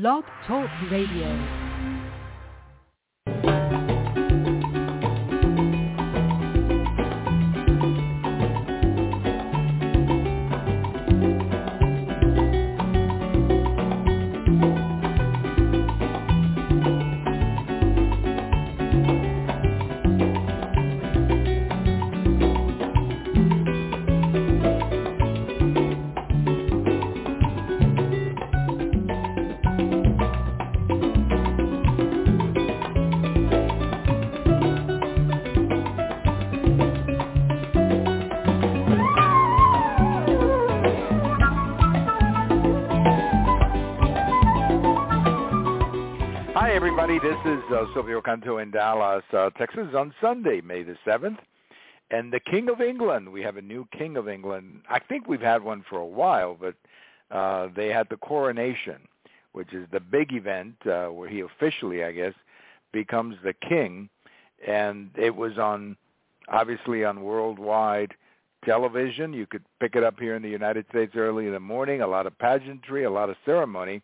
Blog Talk Radio. Uh, Silvio Canto in Dallas, uh, Texas on Sunday, May the 7th. And the King of England, we have a new King of England. I think we've had one for a while, but uh, they had the coronation, which is the big event uh, where he officially, I guess, becomes the king. And it was on, obviously, on worldwide television. You could pick it up here in the United States early in the morning, a lot of pageantry, a lot of ceremony.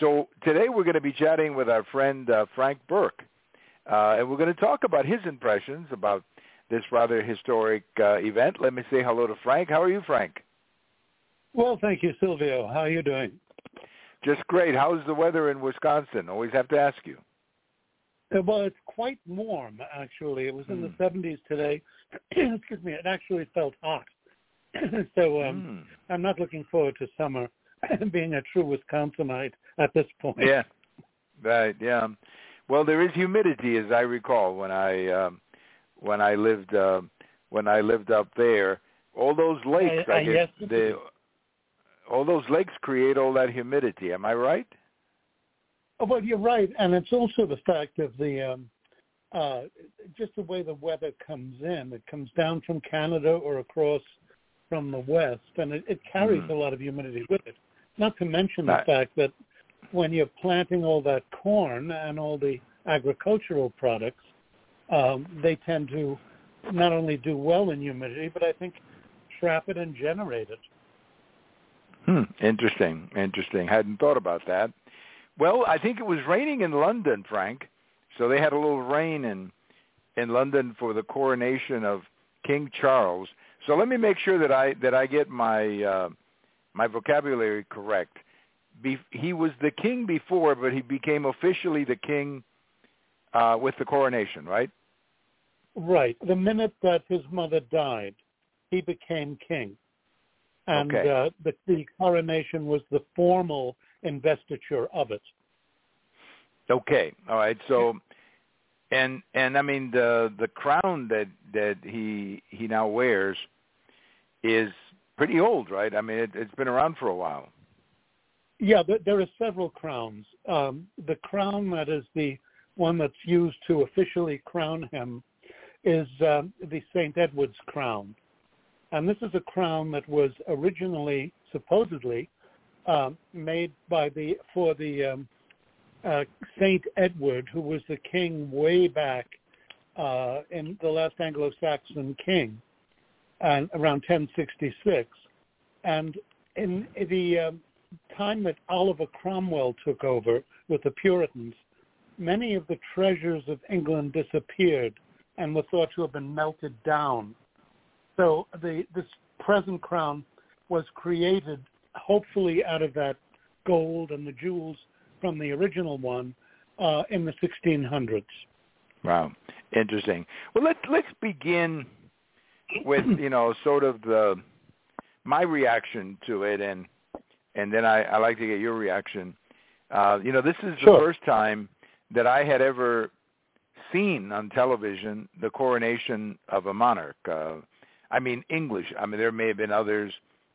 So today we're going to be chatting with our friend uh, Frank Burke, uh, and we're going to talk about his impressions about this rather historic uh, event. Let me say hello to Frank. How are you, Frank? Well, thank you, Silvio. How are you doing? Just great. How's the weather in Wisconsin? Always have to ask you. Uh, Well, it's quite warm, actually. It was in the 70s today. Excuse me. It actually felt hot. so um, Hmm. I'm not looking forward to summer being a true Wisconsinite at this point. Yeah, right. Yeah. Well, there is humidity, as I recall, when I um, when I lived uh, when I lived up there. All those lakes, Uh, I uh, guess, they, all those lakes create all that humidity. Am I right? Oh, Well, you're right, and it's also the fact of the um, uh, just the way the weather comes in. It comes down from Canada or across from the west, and it, it carries Mhm. a lot of humidity with it. Not to mention the Right. fact that when you're planting all that corn and all the agricultural products, um, they tend to not only do well in humidity, but I think trap it and generate it. Hmm. Interesting. Interesting. Hadn't thought about that. Well, I think it was raining in London, Frank. So they had a little rain in in London for the coronation of King Charles. So let me make sure that I that I get my uh, my vocabulary correct. Be, he was the king before, but he became officially the king uh, with the coronation, right? Right. The minute that his mother died, he became king. And Okay. uh, the, the coronation was the formal investiture of it. Okay. All right. So, and and I mean the the crown that that he he now wears is pretty old, right? I mean it, it's been around for a while. Yeah, there, are several crowns. Um, the crown that is the one that's used to officially crown him is um, the St. Edward's crown. And this is a crown that was originally, supposedly, um, made by the for the um, uh, Saint Edward, who was the king way back uh, in the last Anglo-Saxon king, and around 1066. And in the um, time that Oliver Cromwell took over with the Puritans, many of the treasures of England disappeared and were thought to have been melted down. So the this present crown was created hopefully out of that gold and the jewels from the original one uh, in the 1600s. Wow, interesting. Well, let's let's begin with you know sort of the my reaction to it, and and then I, I like to get your reaction. Uh, you know, this is the first time that I had ever seen on television the coronation of a monarch. Uh, I mean, English. I mean, there may have been others,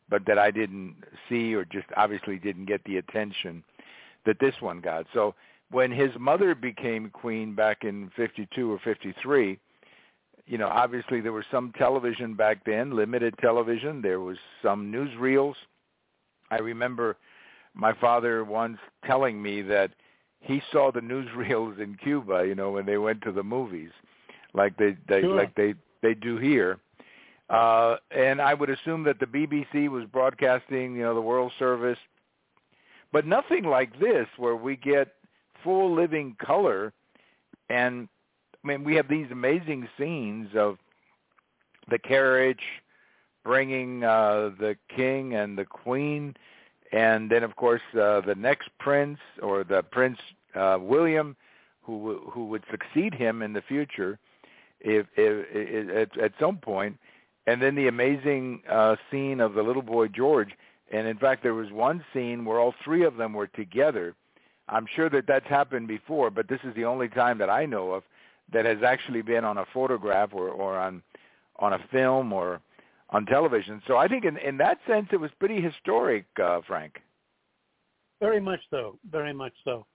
but that I didn't see or just obviously didn't get the attention that this one got. So when his mother became queen back in 52 or 53, you know, obviously there was some television back then, limited television. There was some newsreels. I remember my father once telling me that he saw the newsreels in Cuba, you know, when they went to the movies, like they, they Sure. like they they do here. Uh, and I would assume that the BBC was broadcasting, you know, the World Service. but nothing like this where we get full living color and I mean we have these amazing scenes of the carriage bringing uh the king and the queen and then of course uh, the next prince or the prince uh, William who who would succeed him in the future if, if, if at, at some point. And then the amazing uh, scene of the little boy George. And in fact there was one scene where all three of them were together. I'm sure that that's happened before but this is the only time that I know of that has actually been on a photograph or or on on a film or on television. So I think in in that sense it was pretty historic, uh, Frank. Very much so. Very much so.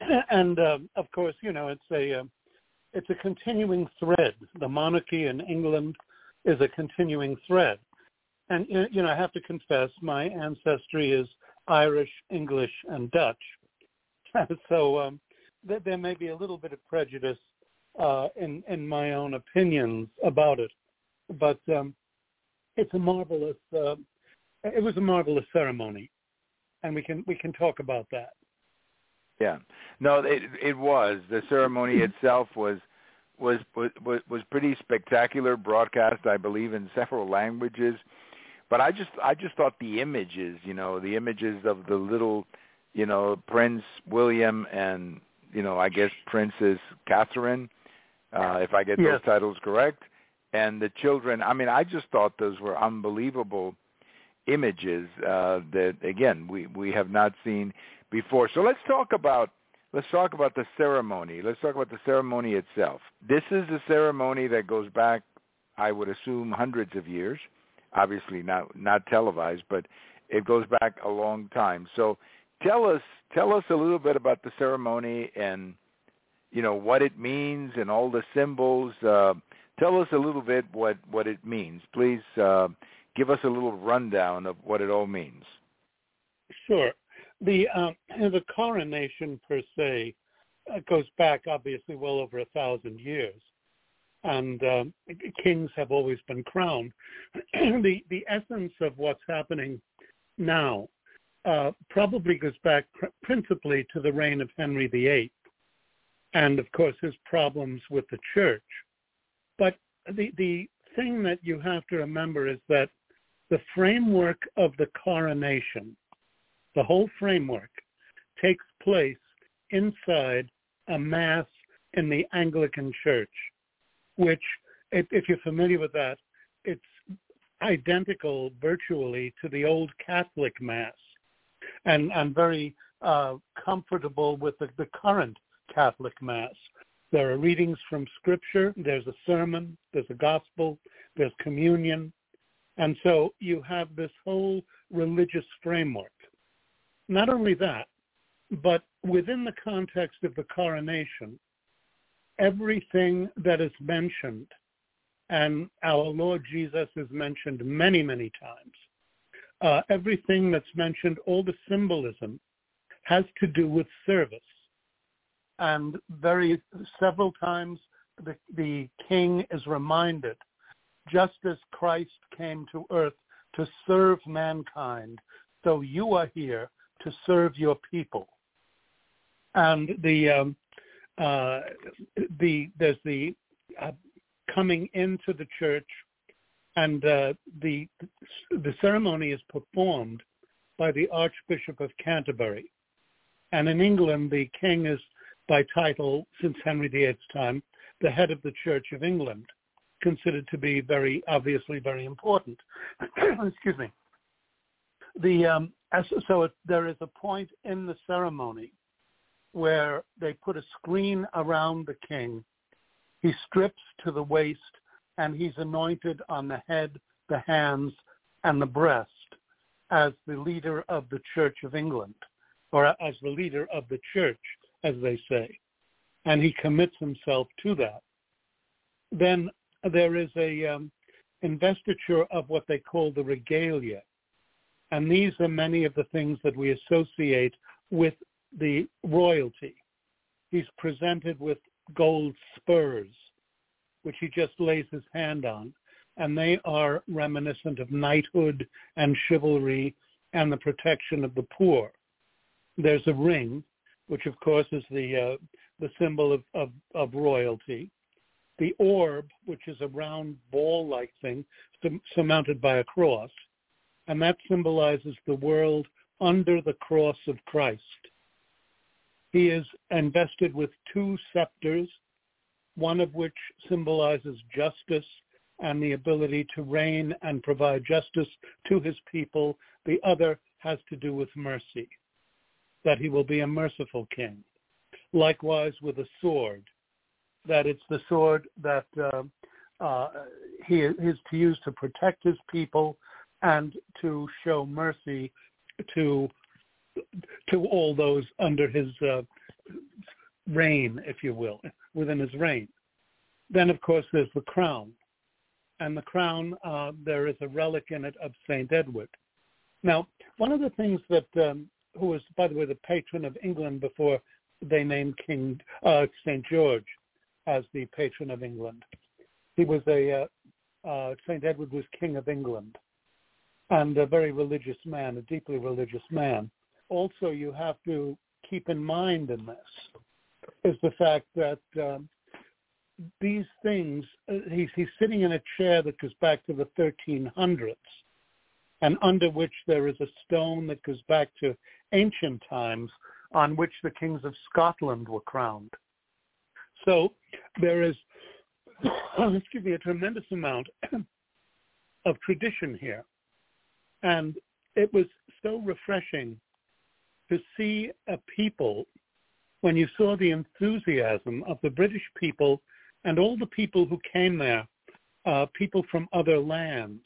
And uh, of course, you know, it's a uh, it's a continuing thread. The monarchy in England is a continuing thread. And you know, I have to confess, my ancestry is Irish, English, and Dutch. so um, there may be a little bit of prejudice uh, in in my own opinions about it, but um, it's a marvelous. Uh, it was a marvelous ceremony, and we can we can talk about that. Yeah, no, it it was the ceremony itself was was was was pretty spectacular. Broadcast, I believe, in several languages. But I just I just thought the images, you know, the images of the little, you know, Prince William and you know I guess Princess Catherine, uh, if I get yes. those titles correct and the children. I mean, I just thought those were unbelievable images uh, that again we we have not seen before. So let's talk about let's talk about the ceremony. Let's talk about the ceremony itself. This is a ceremony that goes back, I would assume, hundreds of years. Obviously, not not televised, but it goes back a long time. So tell us tell us a little bit about the ceremony and you know what it means and all the symbols. Uh, Tell us a little bit what, what it means. Please uh, give us a little rundown of what it all means. Sure. The um, the coronation per se uh, goes back obviously well over a thousand years, and um, kings have always been crowned. the the essence of what's happening now uh, probably goes back pr- principally to the reign of Henry VIII, and of course his problems with the church. But the, the thing that you have to remember is that the framework of the coronation, the whole framework, takes place inside a mass in the Anglican Church, which, if, if you're familiar with that, it's identical virtually to the old Catholic Mass, and and very uh, comfortable with the, the current Catholic Mass. There are readings from Scripture. There's a sermon. There's a gospel. There's communion. And so you have this whole religious framework. Not only that, but within the context of the coronation, everything that is mentioned, and our Lord Jesus is mentioned many, many times, uh, everything that's mentioned, all the symbolism, has to do with service and very several times the, the king is reminded, just as Christ came to earth to serve mankind, so you are here to serve your people. And the um, uh, the there's the uh, coming into the church, and uh, the the ceremony is performed by the Archbishop of Canterbury. And in England, the king is by title since Henry VIII's time, the head of the Church of England, considered to be very obviously very important. Excuse me. The um, so it, there is a point in the ceremony where they put a screen around the king. He strips to the waist and he's anointed on the head, the hands, and the breast as the leader of the Church of England, or as the leader of the church as they say, and he commits himself to that, then there is a um, investiture of what they call the regalia. And these are many of the things that we associate with the royalty. He's presented with gold spurs, which he just lays his hand on, and they are reminiscent of knighthood and chivalry and the protection of the poor. There's a ring, which of course is the uh, the symbol of, of, of royalty. The orb, which is a round ball-like thing surmounted by a cross, and that symbolizes the world under the cross of Christ. He is invested with two scepters, one of which symbolizes justice and the ability to reign and provide justice to his people. The other has to do with mercy, that he will be a merciful king. Likewise with a sword, that it's the sword that uh, uh, he is to use to protect his people and to show mercy to to all those under his uh, reign, if you will, within his reign. Then, of course, there's the crown, and the crown uh, there is a relic in it of Saint Edward. Now, one of the things that um, who was, by the way, the patron of England before they named King uh, Saint George as the patron of England. He was a uh, uh, Saint Edward was King of England, and a very religious man, a deeply religious man. Also, you have to keep in mind in this is the fact that um, these things, uh, he's, he's sitting in a chair that goes back to the 1300s, and under which there is a stone that goes back to ancient times on which the kings of Scotland were crowned. So there is, excuse me, a tremendous amount of tradition here. And it was so refreshing to see a people, when you saw the enthusiasm of the British people and all the people who came there, uh, people from other lands.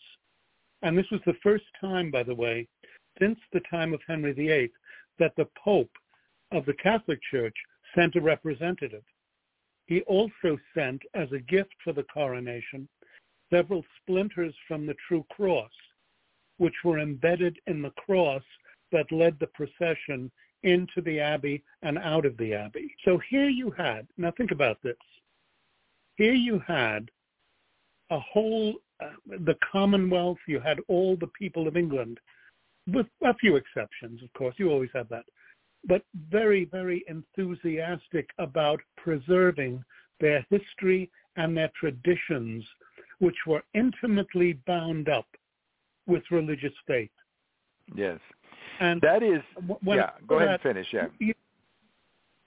And this was the first time, by the way, since the time of Henry VIII, that the Pope of the Catholic Church sent a representative. He also sent, as a gift for the coronation, several splinters from the true cross, which were embedded in the cross that led the procession into the abbey and out of the abbey. So here you had, now think about this, here you had a whole, the Commonwealth, you had all the people of England, with a few exceptions, of course, you always have that, but very, very enthusiastic about preserving their history and their traditions, which were intimately bound up with religious faith. Yes. And that is, yeah, go ahead and finish, yeah.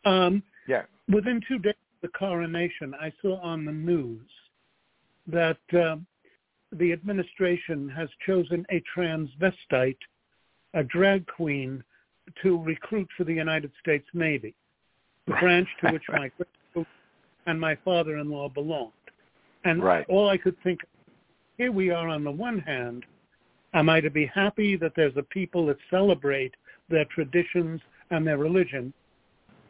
Um, yeah. Within two days of the coronation, I saw on the news that uh, the administration has chosen a transvestite, a drag queen, to recruit for the United States Navy, the branch to which my and my father-in-law belonged. And right. all I could think, here we are on the one hand, am I to be happy that there's a people that celebrate their traditions and their religion,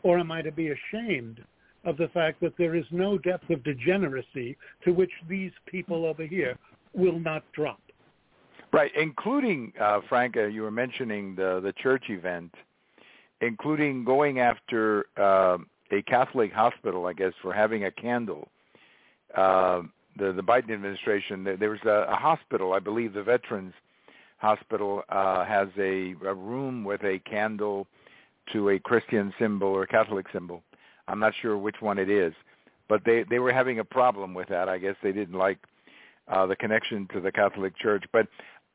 or am I to be ashamed of the fact that there is no depth of degeneracy to which these people over here will not drop? Right, including uh, Frank, uh, you were mentioning the the church event, including going after uh, a Catholic hospital, I guess, for having a candle. Uh, the the Biden administration, there, was a, a hospital, I believe, the Veterans Hospital uh, has a, a room with a candle to a Christian symbol or a Catholic symbol. I'm not sure which one it is, but they they were having a problem with that. I guess they didn't like uh, the connection to the Catholic Church. But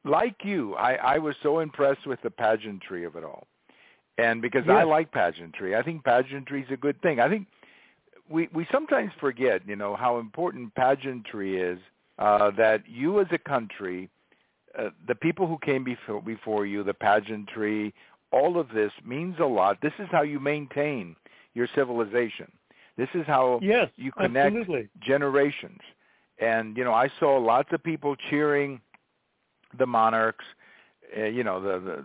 like you, I, I was so impressed with the pageantry of it all. And because yes. I like pageantry, I think pageantry is a good thing. I think we we sometimes forget, you know, how important pageantry is. Uh, that you as a country, uh, the people who came before before you, the pageantry, all of this means a lot. This is how you maintain your civilization. This is how yes, you connect absolutely. generations. And you know, I saw lots of people cheering the monarchs. Uh, you know, the, the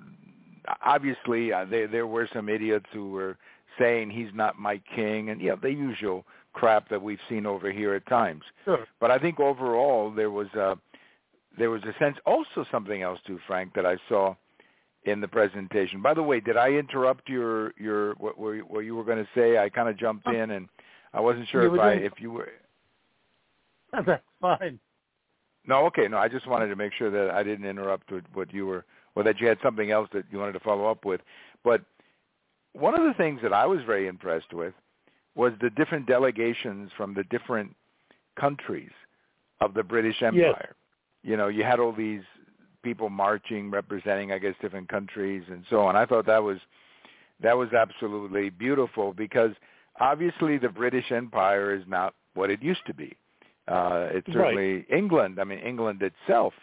obviously uh, there there were some idiots who were saying he's not my king, and yeah, the usual crap that we've seen over here at times. Sure. But I think overall there was a there was a sense. Also, something else too, Frank, that I saw in the presentation. By the way, did I interrupt your your what, what you were going to say? I kind of jumped in, and I wasn't sure if I if you were. That's fine. No, okay, no. I just wanted to make sure that I didn't interrupt what, you were, or that you had something else that you wanted to follow up with. But one of the things that I was very impressed with was the different delegations from the different countries of the British Empire. Yes. You know, you had all these people marching representing I guess different countries and so on. I thought that was that was absolutely beautiful because obviously the British Empire is not what it used to be. Uh, it's certainly right. England. I mean, England itself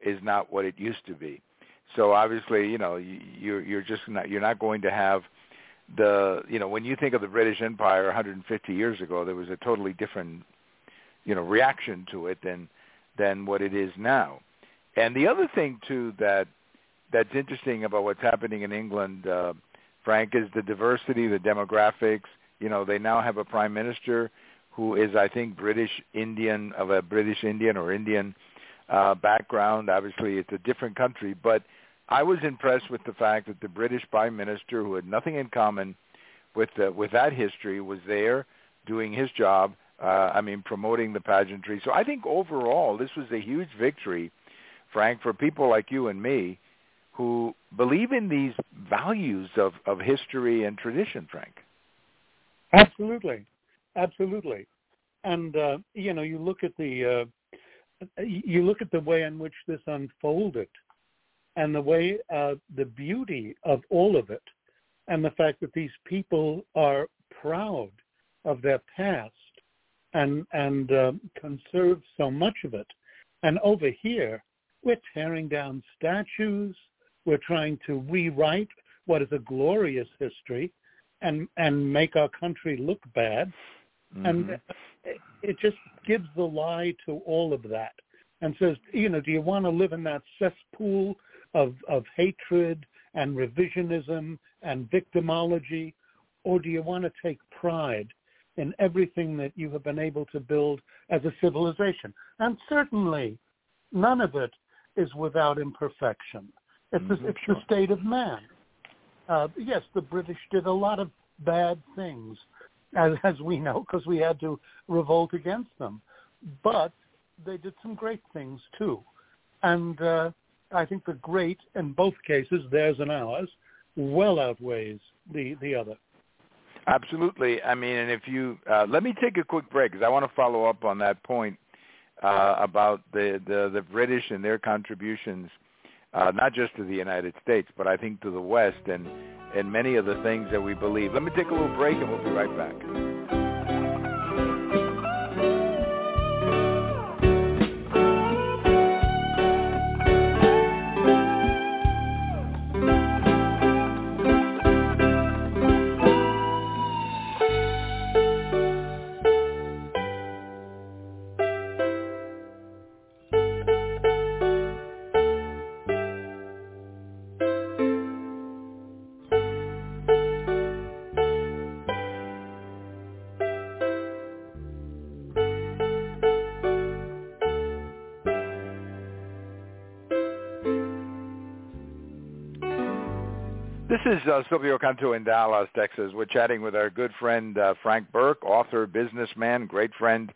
is not what it used to be. So obviously, you know, you're you're just not you're not going to have the you know when you think of the British Empire 150 years ago, there was a totally different you know reaction to it than than what it is now. And the other thing too that that's interesting about what's happening in England, uh, Frank, is the diversity, the demographics. You know, they now have a prime minister who is, I think, British Indian of a British Indian or Indian uh, background. Obviously, it's a different country, but I was impressed with the fact that the British prime minister, who had nothing in common with the, with that history, was there doing his job. Uh, I mean, promoting the pageantry. So I think overall, this was a huge victory, Frank, for people like you and me, who believe in these values of, of history and tradition, Frank. Absolutely, absolutely, and uh, you know, you look at the uh, you look at the way in which this unfolded, and the way uh, the beauty of all of it, and the fact that these people are proud of their past and and uh, conserve so much of it, and over here we're tearing down statues, we're trying to rewrite what is a glorious history and and make our country look bad, mm-hmm. and it just gives the lie to all of that and says, you know, do you want to live in that cesspool of of hatred and revisionism and victimology, or do you want to take pride in everything that you have been able to build as a civilization? And certainly, none of it is without imperfection. It's, mm-hmm, the, it's the state of man uh, yes, the British did a lot of bad things, as, as we know, because we had to revolt against them. But they did some great things too, and uh, I think the great in both cases, theirs and ours, well outweighs the the other. Absolutely. I mean, and if you uh, let me take a quick break because I want to follow up on that point uh, about the, the the British and their contributions uh, not just to the United States, but I think to the West and, and many of the things that we believe. Let me take a little break and we'll be right back. Uh, Silvio Canto in Dallas, Texas. We're chatting with our good friend uh, Frank Burke, author, businessman, great friend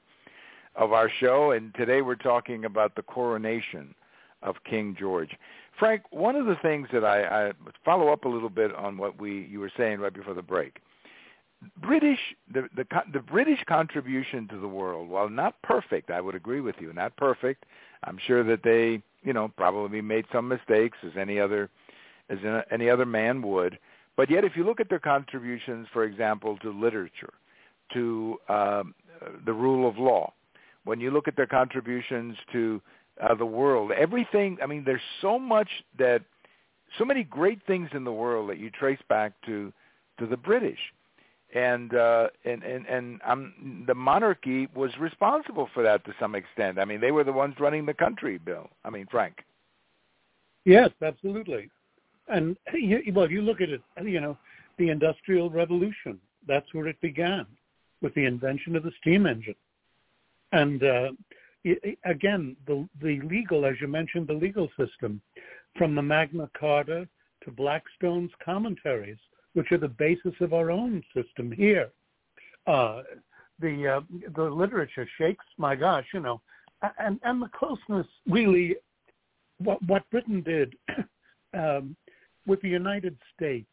of our show, and today we're talking about the coronation of King George. Frank, one of the things that I, I follow up a little bit on what we you were saying right before the break. British the, the the British contribution to the world, while not perfect, I would agree with you, not perfect. I'm sure that they, you know, probably made some mistakes as any other as any other man would. But yet, if you look at their contributions, for example, to literature, to um, the rule of law, when you look at their contributions to uh, the world, everything, I mean, there's so much that, so many great things in the world that you trace back to, to the British. And uh, and and and um, the monarchy was responsible for that to some extent. I mean, they were the ones running the country, Bill. I mean, Frank. Yes, absolutely. And well, you look at it, you know, the Industrial Revolution. That's where it began, with the invention of the steam engine. And uh, again, the the legal, as you mentioned, the legal system, from the Magna Carta to Blackstone's commentaries, which are the basis of our own system here. Uh, the uh, the literature shakes, my gosh, you know, and and the closeness really, what what Britain did um, with the United States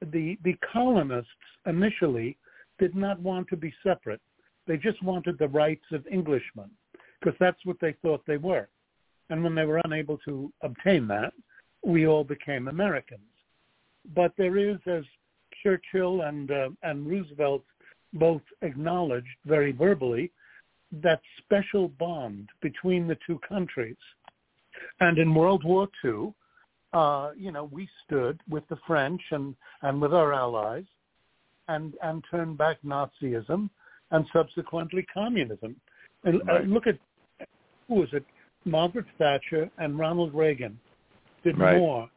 the the colonists initially did not want to be separate. They just wanted the rights of Englishmen because that's what they thought they were. And when they were unable to obtain that, we all became Americans. But there is, as Churchill and uh, and Roosevelt both acknowledged very verbally, that special bond between the two countries. And in World War II, uh, you know, we stood with the French and, and with our allies and, and turned back Nazism and subsequently communism. And uh, look at, who was it? Margaret Thatcher and Ronald Reagan did Right. more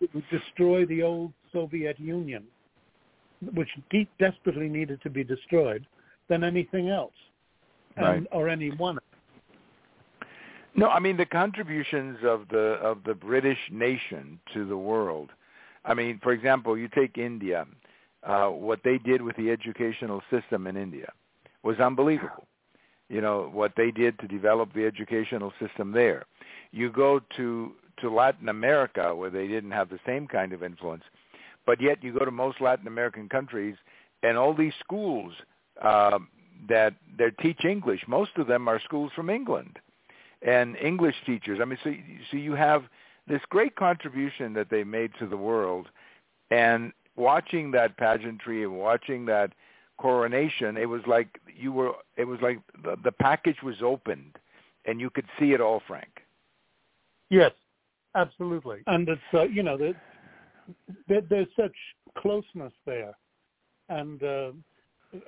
to destroy the old Soviet Union, which de- desperately needed to be destroyed, than anything else, and, Right. or anyone. No, I mean the contributions of the of the British nation to the world. I mean, for example, you take India. Uh, what they did with the educational system in India was unbelievable. You know what they did to develop the educational system there. You go to to Latin America where they didn't have the same kind of influence, but yet you go to most Latin American countries and all these schools uh, that that teach English. Most of them are schools from England and English teachers. I mean, so so you have this great contribution that they made to the world, and watching that pageantry and watching that coronation, it was like you were. It was like the, the package was opened, and you could see it all, Frank. Yes, absolutely. And it's uh, you know there, there, there's such closeness there, and uh,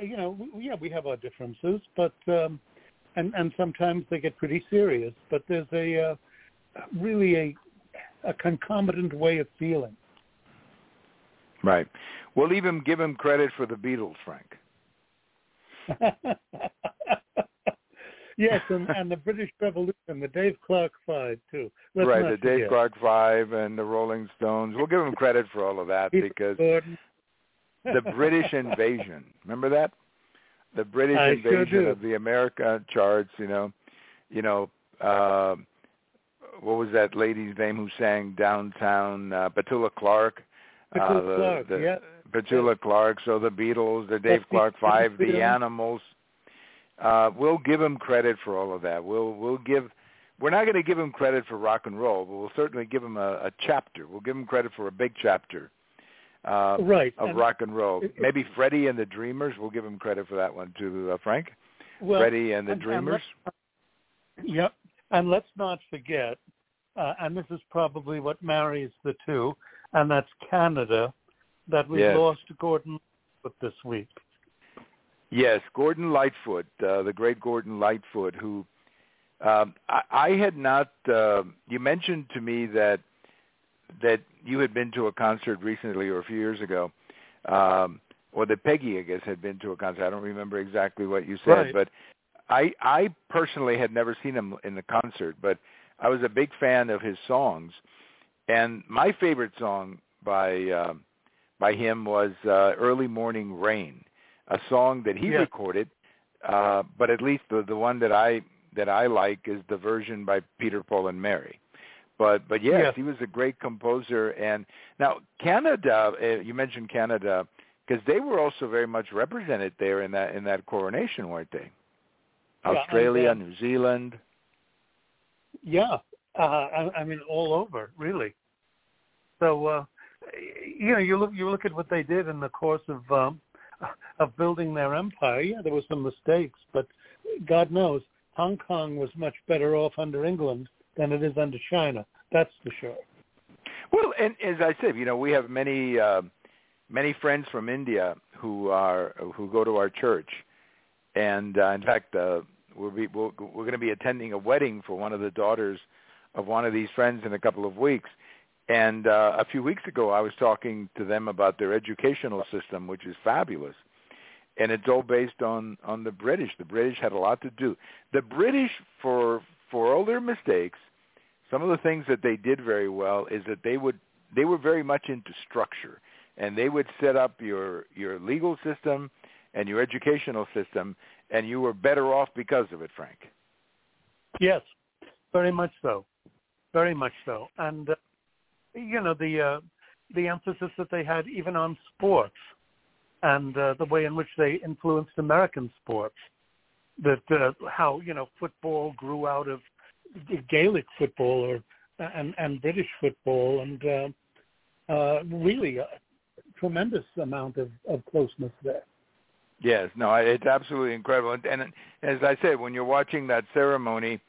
you know we, yeah we have our differences, but um, and and sometimes they get pretty serious. But there's a uh, really a a concomitant way of feeling. Right. We'll even give him credit for the Beatles, Frank. yes, and, and the British Revolution, the Dave Clark Five too. Let's right, the Dave forget. Clark Five and the Rolling Stones. We'll give them credit for all of that Peter because the British invasion. Remember that? The British I invasion do. of the America charts, you know. You know, uh what was that lady's name who sang downtown uh Petula Clark? Petula uh, the, Clark, the, yeah. Petula Clark, so the Beatles, the Dave That's Clark Five, the- the Animals. Uh we'll give them credit for all of that. We'll we'll give we're not going to give him credit for rock and roll, but we'll certainly give him a, a chapter. We'll give him credit for a big chapter. Uh, right. of and- rock and roll. it- it- Maybe Freddie and the Dreamers. We'll give him credit for that one too, uh, Frank. well, Freddie and the and- and Dreamers. Yep. And let's not forget, uh, and this is probably what marries the two, and that's Canada, that we Yes. lost Gordon Lightfoot this week. Yes, Gordon Lightfoot, uh, the great Gordon Lightfoot, who um, I, I had not. Uh, you mentioned to me that that you had been to a concert recently or a few years ago, um, or that Peggy, I guess, had been to a concert. I don't remember exactly what you said, Right. but I I personally had never seen him in the concert, but I was a big fan of his songs, and my favorite song by uh, by him was uh, "Early Morning Rain," a song that he Yeah. recorded, uh, but at least the the one that I that I like is the version by Peter, Paul, and Mary. But but yes, Yes. he was a great composer. And now Canada, uh, you mentioned Canada because they were also very much represented there in that in that coronation, weren't they? Yeah, Australia, New Zealand. Yeah. Uh, I, I mean, all over, really. So, uh, you know, you look you look at what they did in the course of um, of building their empire. Yeah, there were some mistakes, but God knows Hong Kong was much better off under England than it is under China. That's for sure. Well, and as I said, you know, we have many uh, many friends from India who are who go to our church, and uh, in fact, uh, we'll be we'll, we're going to be attending a wedding for one of the daughters of one of these friends in a couple of weeks. And uh, a few weeks ago, I was talking to them about their educational system, which is fabulous, and it's all based on on the British. The British had a lot to do. The British, for for all their mistakes, some of the things that they did very well is that they would they were very much into structure and they would set up your your legal system and your educational system and you were better off because of it frank Yes, very much so, very much so. And uh, you know the uh, the emphasis that they had even on sports and uh, the way in which they influenced American sports. That uh, how you know football grew out of Gaelic football or and and British football and uh, uh, really a tremendous amount of, of closeness there. Yes, no, it's absolutely incredible. And, and as I said, when you're watching that ceremony,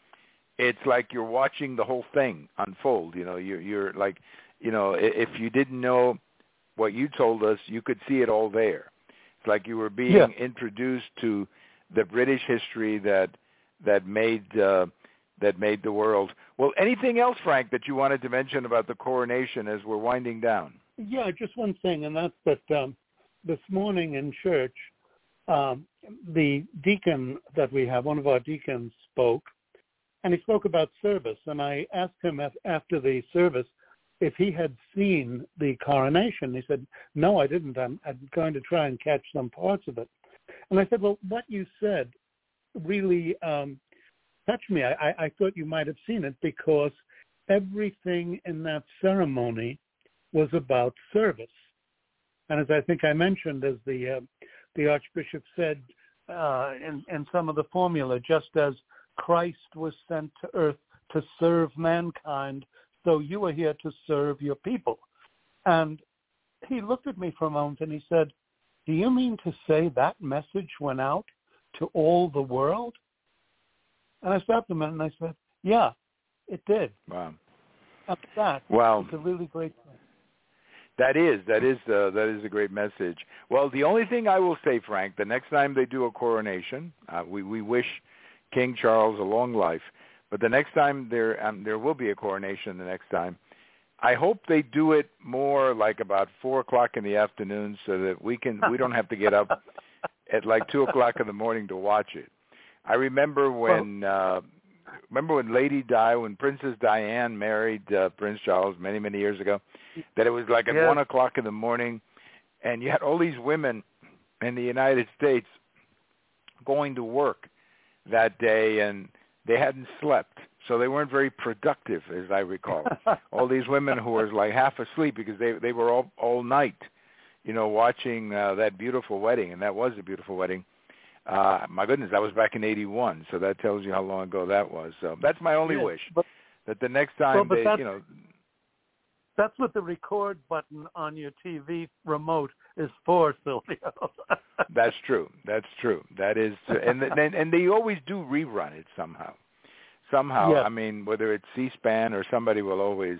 it's like you're watching the whole thing unfold. You know, you're you're like, you know, if you didn't know what you told us, you could see it all there. It's like you were being yeah. introduced to the British history that that made uh, that made the world. Well, anything else, Frank, that you wanted to mention about the coronation as we're winding down? Yeah, just one thing, and that's that um, this morning in church, um, the deacon that we have, one of our deacons, spoke, and he spoke about service. And I asked him after the service if he had seen the coronation. He said, "No, I didn't. I'm, I'm going to try and catch some parts of it." And I said, "Well, what you said really um, touched me. I, I, thought you might have seen it because everything in that ceremony was about service. And as I think I mentioned, as the uh, the Archbishop said uh, in, in some of the formula, just as Christ was sent to earth to serve mankind, so you are here to serve your people. And he looked at me for a moment and he said, do you mean to say that message went out to all the world? And I stopped a minute and I said, yeah, it did. Wow. After that, wow. it's a really great thing. That is that is uh, that is a great message. Well, the only thing I will say, Frank, the next time they do a coronation, uh, we we wish King Charles a long life, but the next time there um, there will be a coronation. The next time, I hope they do it more like about four o'clock in the afternoon, so that we can we don't have to get up at like two o'clock in the morning to watch it. I remember when uh, remember when Lady Di, when Princess Diane married uh, Prince Charles many many years ago, that it was like at yes. one o'clock in the morning, and you had all these women in the United States going to work that day, and they hadn't slept, so they weren't very productive, as I recall. all these women who were like half asleep because they they were all all night, you know, watching uh, that beautiful wedding, and that was a beautiful wedding uh, my goodness, that was back in '81, so that tells you how long ago that was. So that's my only yes, wish but, that the next time well, they, you know, that's what the record button on your TV remote is for, Silvio. that's true. That's true. That is, and and and they always do rerun it somehow. Somehow, yes. I mean, whether it's C-SPAN or somebody will always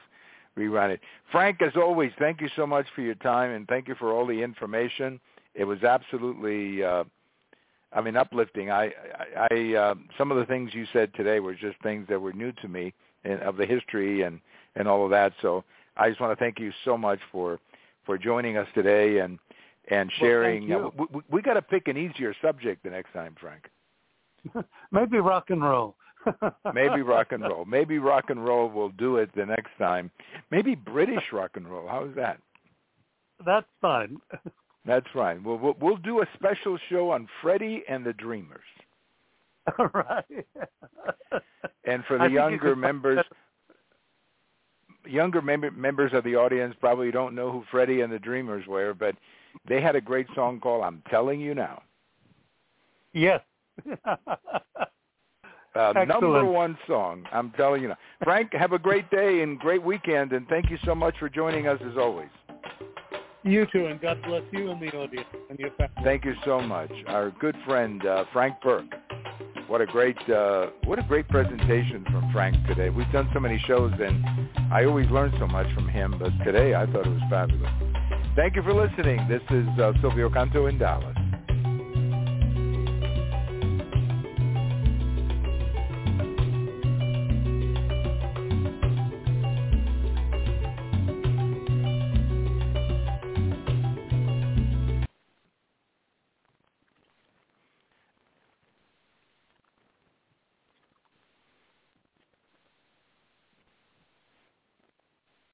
rerun it. Frank, as always, thank you so much for your time and thank you for all the information. It was absolutely. Uh, I mean, uplifting. I, I, I uh, some of the things you said today were just things that were new to me in, of the history and and all of that. So I just want to thank you so much for for joining us today and and sharing. Well, uh, we, we got to pick an easier subject the next time, Frank. Maybe rock and roll. Maybe rock and roll. Maybe rock and roll will do it the next time. Maybe British rock and roll. How is that? That's fine. That's right. We'll, we'll, we'll do a special show on Freddie and the Dreamers. All right. and for the younger members, younger mem- members of the audience probably don't know who Freddie and the Dreamers were, but they had a great song called "I'm Telling You Now." Yes. uh, number one song. I'm telling you now. Frank, have a great day and great weekend, and thank you so much for joining us as always. You too, and God bless you and the audience and your family. Thank you so much. Our good friend uh, Frank Burke. What a great uh, what a great presentation from Frank today. We've done so many shows, and I always learn so much from him. But today, I thought it was fabulous. Thank you for listening. This is uh, Silvio Canto in Dallas.